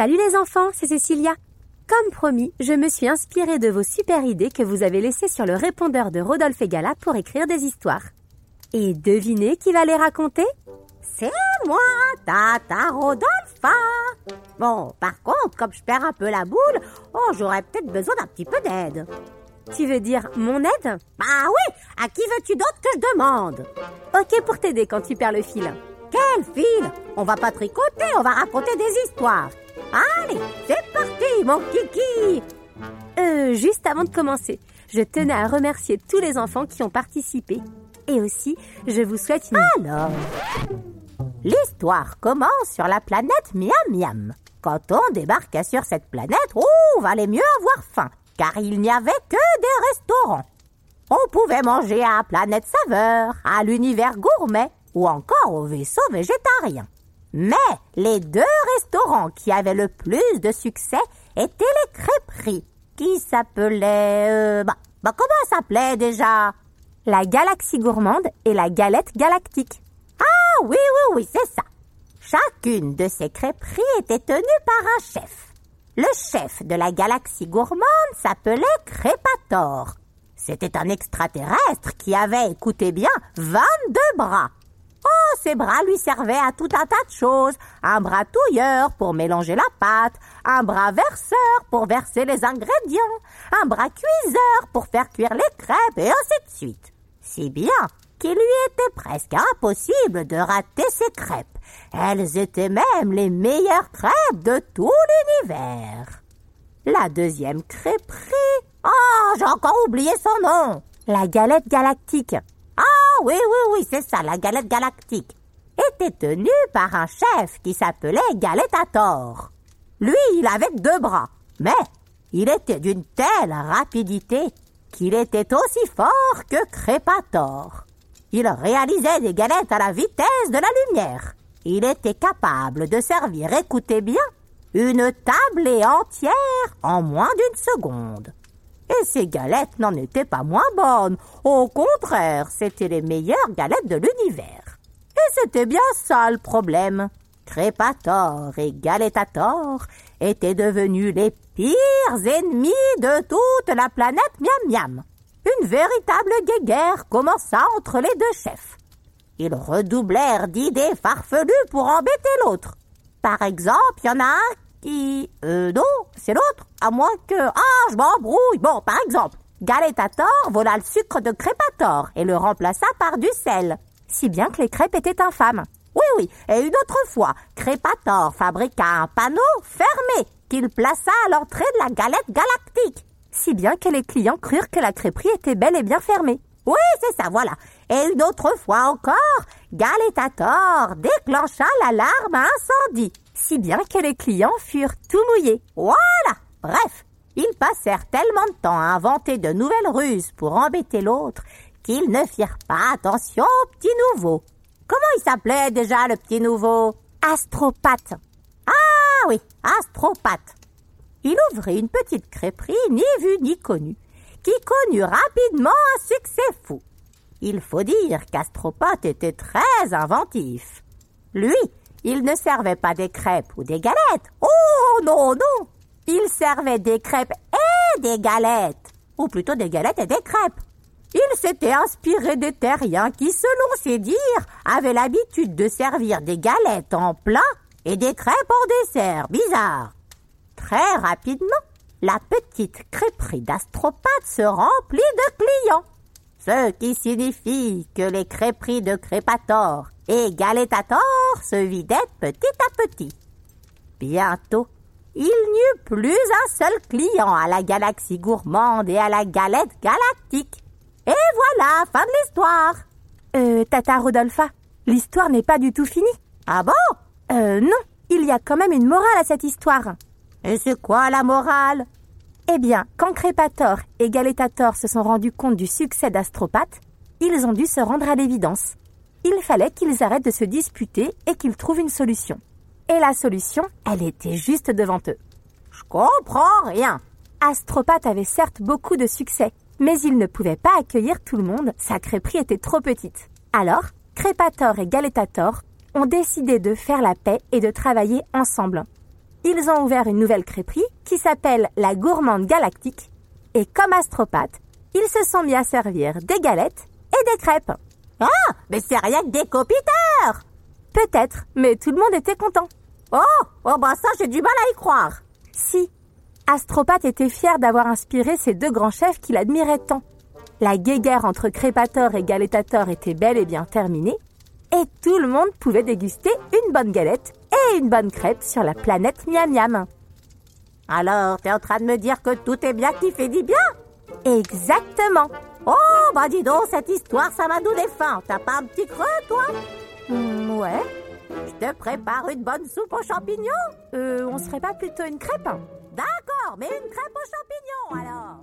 Salut les enfants, c'est Cécilia. Comme promis, je me suis inspirée de vos super idées que vous avez laissées sur le répondeur de Rodolphe et Gala pour écrire des histoires. Et devinez qui va les raconter? C'est moi, Tata Rodolphe. Bon, par contre, comme je perds un peu la boule, oh, j'aurais peut-être besoin d'un petit peu d'aide. Tu veux dire mon aide? Bah oui, à qui veux-tu d'autre que je demande? Ok pour t'aider quand tu perds le fil. Quel fil? On va pas tricoter, on va raconter des histoires. Allez, c'est parti, mon kiki Euh, juste avant de commencer, je tenais à remercier tous les enfants qui ont participé. Et aussi, je vous souhaite une... Alors, l'histoire commence sur la planète Miam Miam. Quand on débarquait sur cette planète, oh, valait mieux avoir faim, car il n'y avait que des restaurants. On pouvait manger à Planète Saveur, à l'univers gourmet ou encore au vaisseau végétarien. Mais les deux restaurants qui avaient le plus de succès étaient les crêperies, qui s'appelaient... euh, bah, bah, comment s'appelait déjà? La galaxie gourmande et la galette galactique. Ah oui, oui, oui, c'est ça. Chacune de ces crêperies était tenue par un chef. Le chef de la galaxie gourmande s'appelait Crépator. C'était un extraterrestre qui avait, écoutez bien, 22 bras. Ces bras lui servaient à tout un tas de choses. Un bras touilleur pour mélanger la pâte, un bras verseur pour verser les ingrédients, un bras cuiseur pour faire cuire les crêpes et ainsi de suite. Si bien qu'il lui était presque impossible de rater ses crêpes. Elles étaient même les meilleures crêpes de tout l'univers. La deuxième crêperie... Oh, j'ai encore oublié son nom. La galette galactique. Oui, oui, oui, c'est ça, la galette galactique. Était tenue par un chef qui s'appelait Galétator. Lui, il avait deux bras, mais il était d'une telle rapidité qu'il était aussi fort que Crépator. Il réalisait des galettes à la vitesse de la lumière. Il était capable de servir, écoutez bien, une tablée entière en moins d'une seconde. Et ces galettes n'en étaient pas moins bonnes. Au contraire, c'étaient les meilleures galettes de l'univers. Et c'était bien ça le problème. Crépator et Galétator étaient devenus les pires ennemis de toute la planète Miam Miam. Une véritable guéguerre commença entre les deux chefs. Ils redoublèrent d'idées farfelues pour embêter l'autre. Par exemple, il y en a un qui... Euh, non, c'est l'autre. À moins que... Ah, je m'embrouille. Bon, par exemple, Galétator vola le sucre de Crépator et le remplaça par du sel. Si bien que les crêpes étaient infâmes. Oui, oui. Et une autre fois, Crépator fabriqua un panneau fermé qu'il plaça à l'entrée de la galette galactique. Si bien que les clients crurent que la crêperie était bel et bien fermée. Oui, c'est ça, voilà. Et une autre fois encore, Galétator déclencha l'alarme incendie. Si bien que les clients furent tout mouillés. Voilà. Bref, ils passèrent tellement de temps à inventer de nouvelles ruses pour embêter l'autre qu'ils ne firent pas attention au petit nouveau. Comment il s'appelait déjà le petit nouveau? Astropathe. Ah oui, Astropathe. Il ouvrit une petite crêperie ni vue ni connue, qui connut rapidement un succès fou. Il faut dire qu'Astropathe était très inventif. Lui, il ne servait pas des crêpes ou des galettes. Oh non, non Il servait des crêpes et des galettes. Ou plutôt des galettes et des crêpes. Il s'était inspiré des terriens qui, selon ses dires, avaient l'habitude de servir des galettes en plat et des crêpes en dessert. Bizarre. Très rapidement, la petite crêperie d'Astropathe se remplit de clients. Ce qui signifie que les crêperies de Crépator et Galétator se vidaient petit à petit. Bientôt, il n'y eut plus un seul client à la galaxie gourmande et à la galette galactique. Et voilà, fin de l'histoire. Euh, Tata Rodolpha, l'histoire n'est pas du tout finie. Ah bon? Euh, non, il y a quand même une morale à cette histoire. Et c'est quoi la morale? Eh bien, quand Crépator et Galétator se sont rendus compte du succès d'Astropathe, ils ont dû se rendre à l'évidence. Il fallait qu'ils arrêtent de se disputer et qu'ils trouvent une solution. Et la solution, elle était juste devant eux. Je comprends rien. Astropathe avait certes beaucoup de succès, mais il ne pouvait pas accueillir tout le monde, sa crêperie était trop petite. Alors, Crépator et Galétator ont décidé de faire la paix et de travailler ensemble. Ils ont ouvert une nouvelle crêperie qui s'appelle la Gourmande Galactique, et comme Astropathe, ils se sont mis à servir des galettes et des crêpes. Ah, mais c'est rien que des copiteurs Peut-être, mais tout le monde était content. Oh, oh bah ça j'ai du mal à y croire. Si, Astropathe était fier d'avoir inspiré ces deux grands chefs qu'il admirait tant. La guéguerre entre Crépator et Galétator était bel et bien terminée, et tout le monde pouvait déguster une bonne galette et une bonne crêpe sur la planète Miam Miam. Alors, t'es en train de me dire que tout est bien qui fait du bien? Exactement. Oh, bah dis donc, cette histoire, ça m'a donné faim. T'as pas un petit creux, toi? Hmm, ouais. Je te prépare une bonne soupe aux champignons Euh, on serait pas plutôt une crêpe D'accord, mais une crêpe aux champignons, alors